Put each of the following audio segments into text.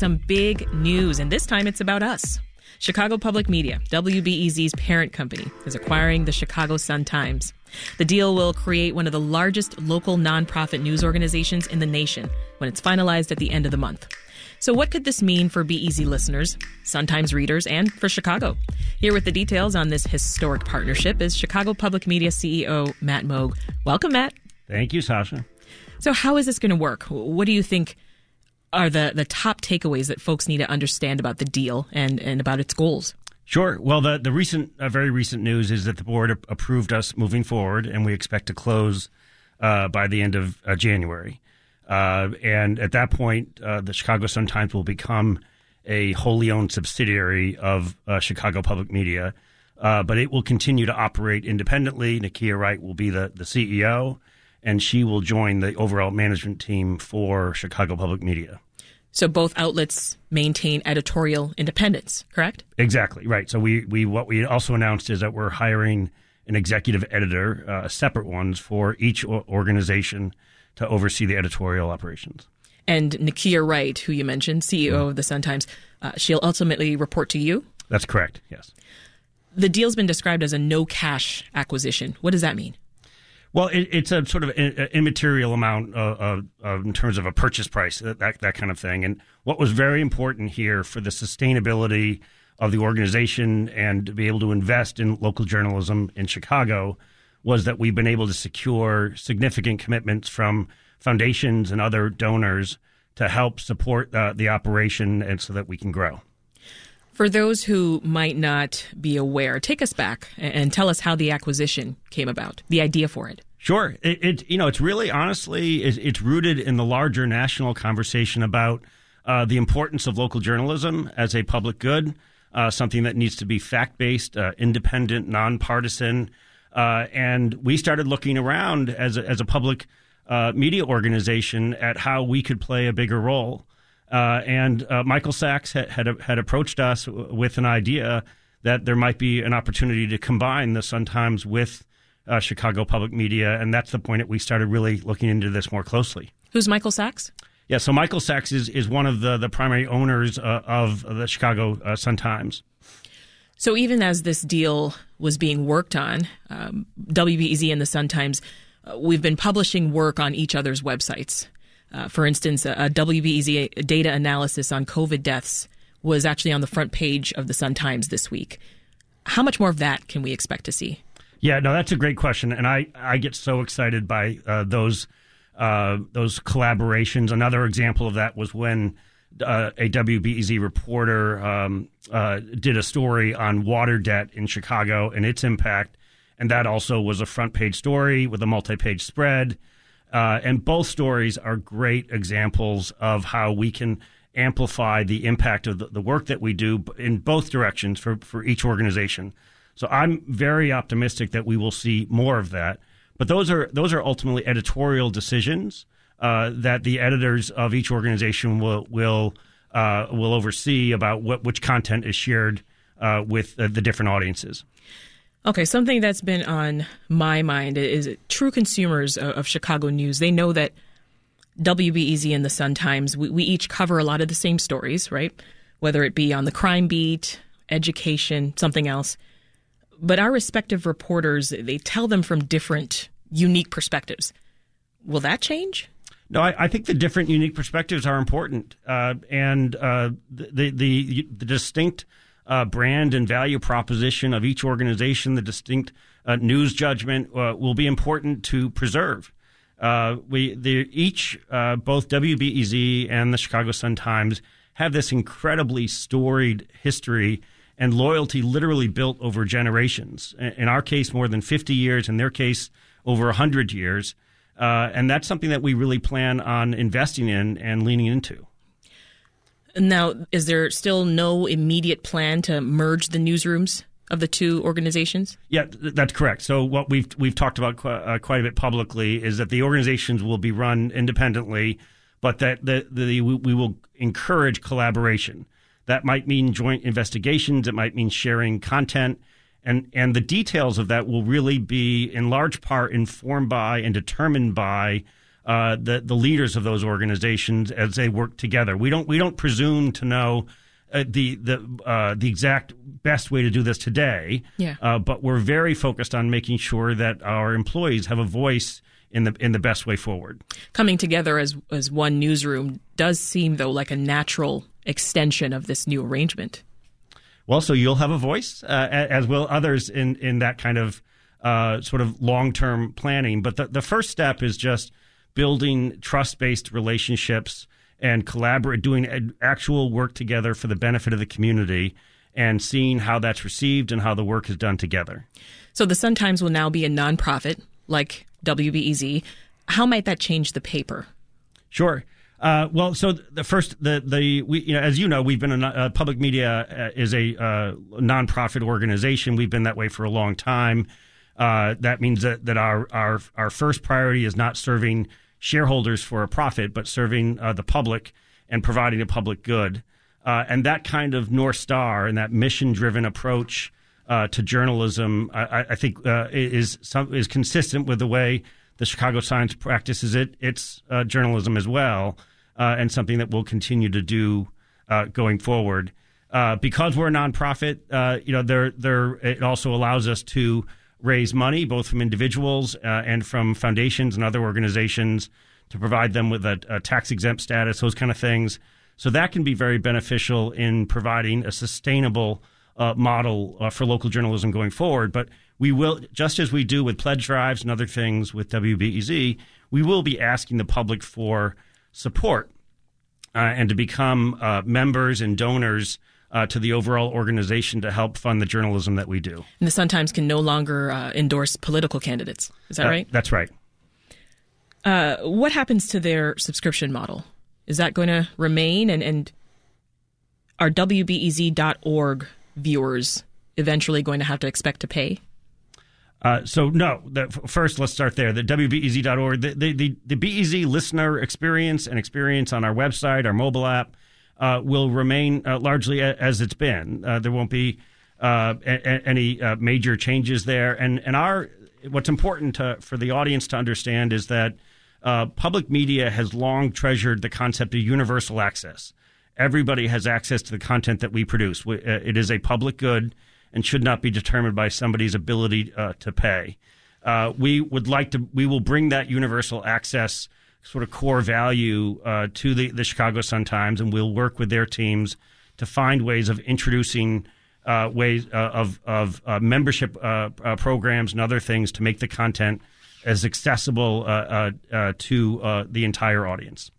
some big news, and this time it's about us. Chicago Public Media, WBEZ's parent company, is acquiring the Chicago Sun-Times. The deal will create one of the largest local nonprofit news organizations in the nation when it's finalized at the end of the month. So, what could this mean for BEZ listeners, Sun-Times readers, and for Chicago? Here with the details on this historic partnership is Chicago Public Media CEO Matt Moog. Welcome, Matt. Thank you, Sasha. So, how is this going to work? What do you think are the, the top takeaways that folks need to understand about the deal and, and about its goals? Sure. Well, the the recent, uh, very recent news is that the board approved us moving forward, and we expect to close uh, by the end of uh, January. Uh, and at that point, uh, the Chicago Sun Times will become a wholly owned subsidiary of uh, Chicago Public Media, but it will continue to operate independently. Nykia Wright will be the, the CEO, and she will join the overall management team for Chicago Public Media. So both outlets maintain editorial independence, correct? Exactly right. So we we what we also announced is that we're hiring an executive editor, uh, separate ones for each organization to oversee the editorial operations. And Nykia Wright, who you mentioned, CEO mm. of the Sun Times, uh, she'll ultimately report to you? That's correct, yes. The deal's been described as a no cash acquisition. What does that mean? Well, it, it's a sort of immaterial amount uh, uh, in terms of a purchase price, that, that kind of thing. And what was very important here for the sustainability of the organization and to be able to invest in local journalism in Chicago was that we've been able to secure significant commitments from foundations and other donors to help support uh, the operation and so that we can grow. For those who might not be aware, take us back and tell us how the acquisition came about, the idea for it. Sure, it, it you know it's really honestly it's, it's, rooted in the larger national conversation about uh, the importance of local journalism as a public good, uh, something that needs to be fact based, uh, independent, nonpartisan. Uh, and we started looking around as a, as a public uh, media organization at how we could play a bigger role. Uh, and uh, Michael Sacks had, had, had approached us with an idea that there might be an opportunity to combine the Sun Times with uh, Chicago Public Media, and that's the point that we started really looking into this more closely. Who's Michael Sacks? Yeah, so Michael Sacks is, is one of the, the primary owners uh, of the Chicago Sun Times. So even as this deal was being worked on, um, WBEZ and the Sun Times, uh, we've been publishing work on each other's websites. Uh, for instance, a, WBEZ data analysis on COVID deaths was actually on the front page of the Sun Times this week. How much more of that can we expect to see? Yeah, no, that's a great question, and I, I get so excited by uh, those uh, those collaborations. Another example of that was when uh, a WBEZ reporter um, uh, did a story on water debt in Chicago and its impact, and that also was a front page story with a multi page spread. Uh, and both stories are great examples of how we can amplify the impact of the, the, work that we do in both directions for, for each organization. So I'm very optimistic that we will see more of that. But those are those are ultimately editorial decisions uh, that the editors of each organization will will uh, will oversee about what which content is shared uh, with the different audiences. Okay, something that's been on my mind is true consumers of Chicago news. They know that WBEZ and the Sun Times, we, we each cover a lot of the same stories, right? Whether it be on the crime beat, education, something else. But our respective reporters, they tell them from different, unique perspectives. Will that change? No, I, I, think the different, unique perspectives are important, uh, and uh, the, the the distinct uh, brand and value proposition of each organization, the distinct uh, news judgment, uh, will be important to preserve. Uh, we the, each both WBEZ and the Chicago Sun Times have this incredibly storied history and loyalty, literally built over generations. In our case, more than fifty years. In their case, over hundred years. Uh, and that's something that we really plan on investing in and leaning into. Now, is there still no immediate plan to merge the newsrooms of the two organizations? Yeah, that's correct. So what we've we've talked about qu- uh, quite a bit publicly is that the organizations will be run independently, but that the, the we will encourage collaboration. That might mean joint investigations. It might mean sharing content and and the details of that will really be in large part informed by and determined by uh, the the leaders of those organizations as they work together. We don't we don't presume to know uh, the the uh, the exact best way to do this today. Yeah. Uh, but we're very focused on making sure that our employees have a voice in the in the best way forward. Coming together as as one newsroom does seem though like a natural extension of this new arrangement. Well, so you'll have a voice, uh, as will others in in that kind of uh, sort of long term planning. But the the first step is just building trust based relationships and collaborate, doing actual work together for the benefit of the community, and seeing how that's received and how the work is done together. So the Sun Times will now be a nonprofit like WBEZ. How might that change the paper? Sure. Uh, well, so the first, the the we, you know, as you know, we've been a uh, public media uh, is a uh, nonprofit organization. We've been that way for a long time. Uh, that means that that our our our first priority is not serving shareholders for a profit, but serving uh, the public and providing a public good. and that kind of north star and that mission driven approach to journalism, I, I think, is some, is consistent with the way the Chicago Times practices it its journalism as well uh, and something that we'll continue to do uh, going forward. Uh, because we're a nonprofit, uh, you know, there, there, it also allows us to raise money both from individuals uh, and from foundations and other organizations to provide them with a, a tax exempt status, those kind of things. So that can be very beneficial in providing a sustainable uh, model for local journalism going forward. But we will, just as we do with pledge drives and other things with WBEZ, we will be asking the public for support uh, and to become uh, members and donors uh, to the overall organization to help fund the journalism that we do. And the Sun Times can no longer uh, endorse political candidates. Is that Uh, right? That's right. Uh, what happens to their subscription model? Is that going to remain? And, and are WBEZ.org viewers eventually going to have to expect to pay? Uh, so no. The, first, let's start there. The WBEZ.org, the, the, the, the BEZ listener experience and experience on our website, our mobile app, uh, will remain uh, largely a, as it's been. Uh, there won't be uh, a, any uh, major changes there. And and our what's important to, for the audience to understand is that public media has long treasured the concept of universal access. Everybody has access to the content that we produce. We, it is a public good and should not be determined by somebody's ability to pay. We would like to. We will bring that universal access sort of core value uh, to the, the Chicago Sun Times, and we'll work with their teams to find ways of introducing uh, ways uh, of of uh, membership programs and other things to make the content as accessible to the entire audience.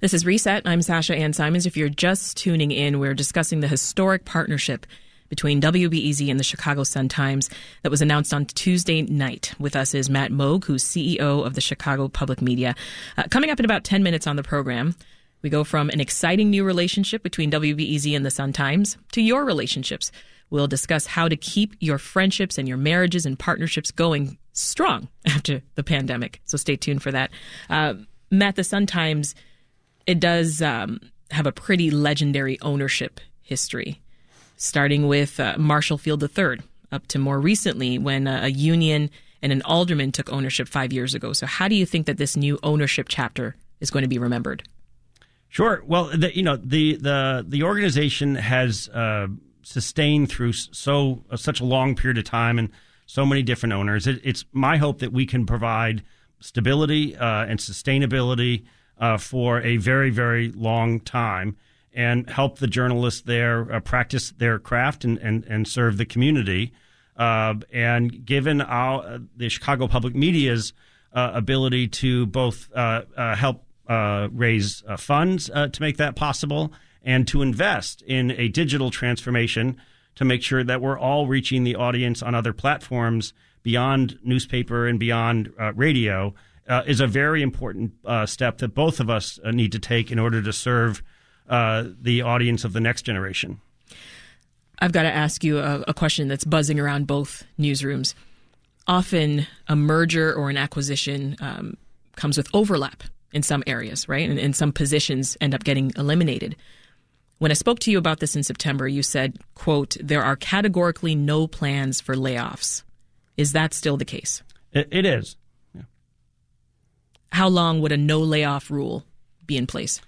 This is Reset. I'm Sasha Ann Simons. If you're just tuning in, we're discussing the historic partnership between WBEZ and the Chicago Sun-Times that was announced on Tuesday night. With us is Matt Moog, who's CEO of the Chicago Public Media. Uh, coming up in about 10 minutes on the program, we go from an exciting new relationship between WBEZ and the Sun-Times to your relationships. We'll discuss how to keep your friendships and your marriages and partnerships going strong after the pandemic. So stay tuned for that. Uh, Matt, the Sun-Times, it does um, have a pretty legendary ownership history starting with uh, Marshall Field III, up to more recently when uh, a union and an alderman took ownership five years ago. So, how do you think that this new ownership chapter is going to be remembered? Sure. Well, the, you know the the the organization has uh, sustained through so uh, such a long period of time and so many different owners. It, it's my hope that we can provide stability uh, and sustainability uh, for a very very long time and help the journalists there uh, practice their craft and, and, and serve the community. Uh, and given our, uh, the Chicago Public Media's uh, ability to both uh, uh, help raise funds to make that possible and to invest in a digital transformation to make sure that we're all reaching the audience on other platforms beyond newspaper and beyond radio is a very important step that both of us need to take in order to serve uh, the audience of the next generation. I've got to ask you a, a, question that's buzzing around both newsrooms. Often, a merger or an acquisition um, comes with overlap in some areas, right? And, and some positions end up getting eliminated. When I spoke to you about this in September, you said, quote, there are categorically no plans for layoffs. Is that still the case? it, it is. how long would a no layoff rule be in place?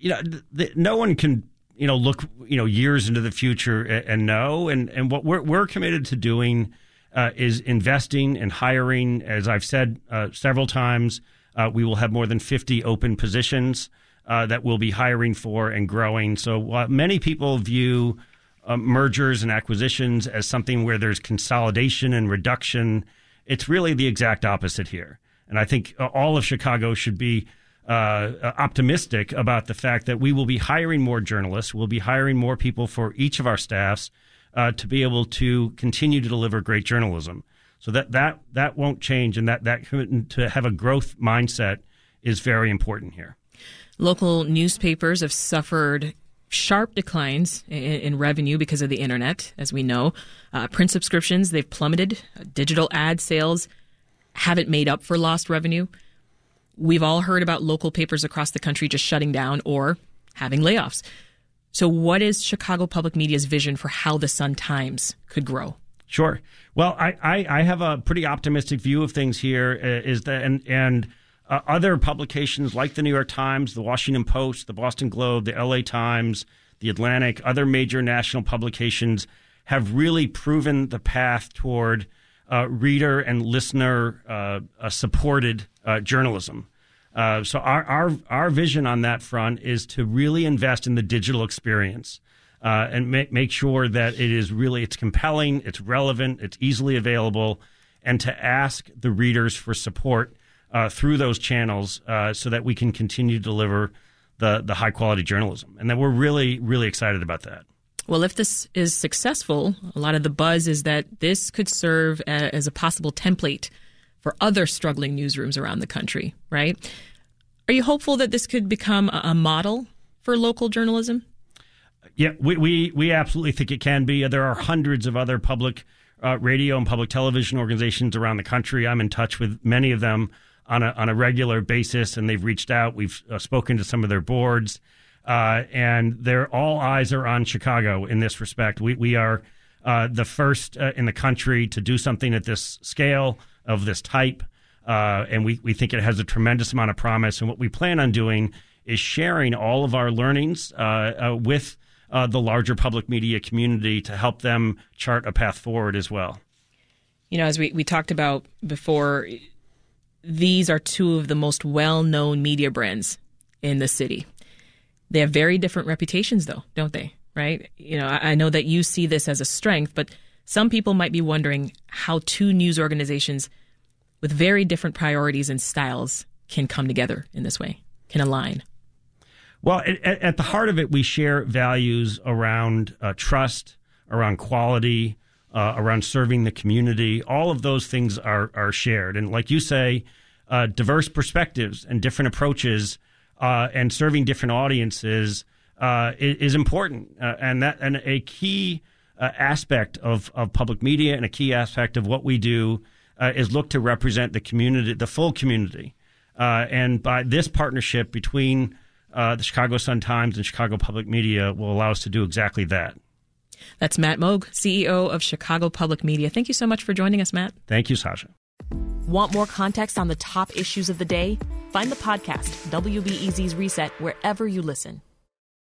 You know, the, no one can you know look you know years into the future and, and know and and what we're we're committed to doing uh, is investing and hiring. As I've said uh, several times, uh, we will have more than 50 open positions uh, that we'll be hiring for and growing. So while many people view uh, mergers and acquisitions as something where there's consolidation and reduction. It's really the exact opposite here. And I think uh, all of Chicago should be uh, optimistic about the fact that we will be hiring more journalists. We'll be hiring more people for each of our staffs uh, to be able to continue to deliver great journalism. So that that that won't change, and that that to have a growth mindset is very important here. Local newspapers have suffered sharp declines in, in, revenue because of the internet, as we know. Uh, print subscriptions, they've plummeted. Digital ad sales haven't made up for lost revenue. We've all heard about local papers across the country just shutting down or having layoffs. So, what is Chicago Public Media's vision for how the Sun Times could grow? Sure. Well, I, I, I have a pretty optimistic view of things here. Uh, is that and and uh, other publications like the New York Times, the Washington Post, the Boston Globe, the L.A. Times, the Atlantic, other major national publications have really proven the path toward uh, reader and listener uh, uh supported journalism. Uh, so our, our our vision on that front is to really invest in the digital experience uh, and make make sure that it is really it's compelling, it's relevant, it's easily available, and to ask the readers for support uh, through those channels uh, so that we can continue to deliver the the high quality journalism, and that we're really really excited about that. Well, if this is successful, a lot of the buzz is that this could serve as a possible template for other struggling newsrooms around the country, right? Are you hopeful that this could become a model for local journalism? Yeah, we, we, we absolutely think it can be. There are hundreds of other public uh, radio and public television organizations around the country. I'm in touch with many of them on a, on a regular basis, and they've reached out. We've uh, spoken to some of their boards, uh, and they're all eyes are on Chicago in this respect. We, we are uh, the first uh, in the country to do something at this scale of this type. Uh, and we, we think it has a tremendous amount of promise. And what we plan on doing is sharing all of our learnings uh, uh, with uh, the larger public media community to help them chart a path forward as well. You know, as we, we talked about before, these are two of the most well known media brands in the city. They have very different reputations, though, don't they? Right? You know, I, I know that you see this as a strength, but some people might be wondering how two news organizations with very different priorities and styles can come together in this way, can align. Well, at, at the heart of it, we share values around uh, trust, around quality, uh, around serving the community. All of those things are are shared, and like you say, uh, diverse perspectives and different approaches, uh, and serving different audiences uh, is, is, important, uh, and that and a key Uh, aspect of of public media and a key aspect of what we do uh, is look to represent the community, the full community, uh, and by this partnership between uh, the Chicago Sun Times and Chicago Public Media will allow us to do exactly that. That's Matt Moog, CEO of Chicago Public Media. Thank you so much for joining us, Matt. Thank you, Sasha. Want more context on the top issues of the day? Find the podcast, WBEZ's Reset, wherever you listen.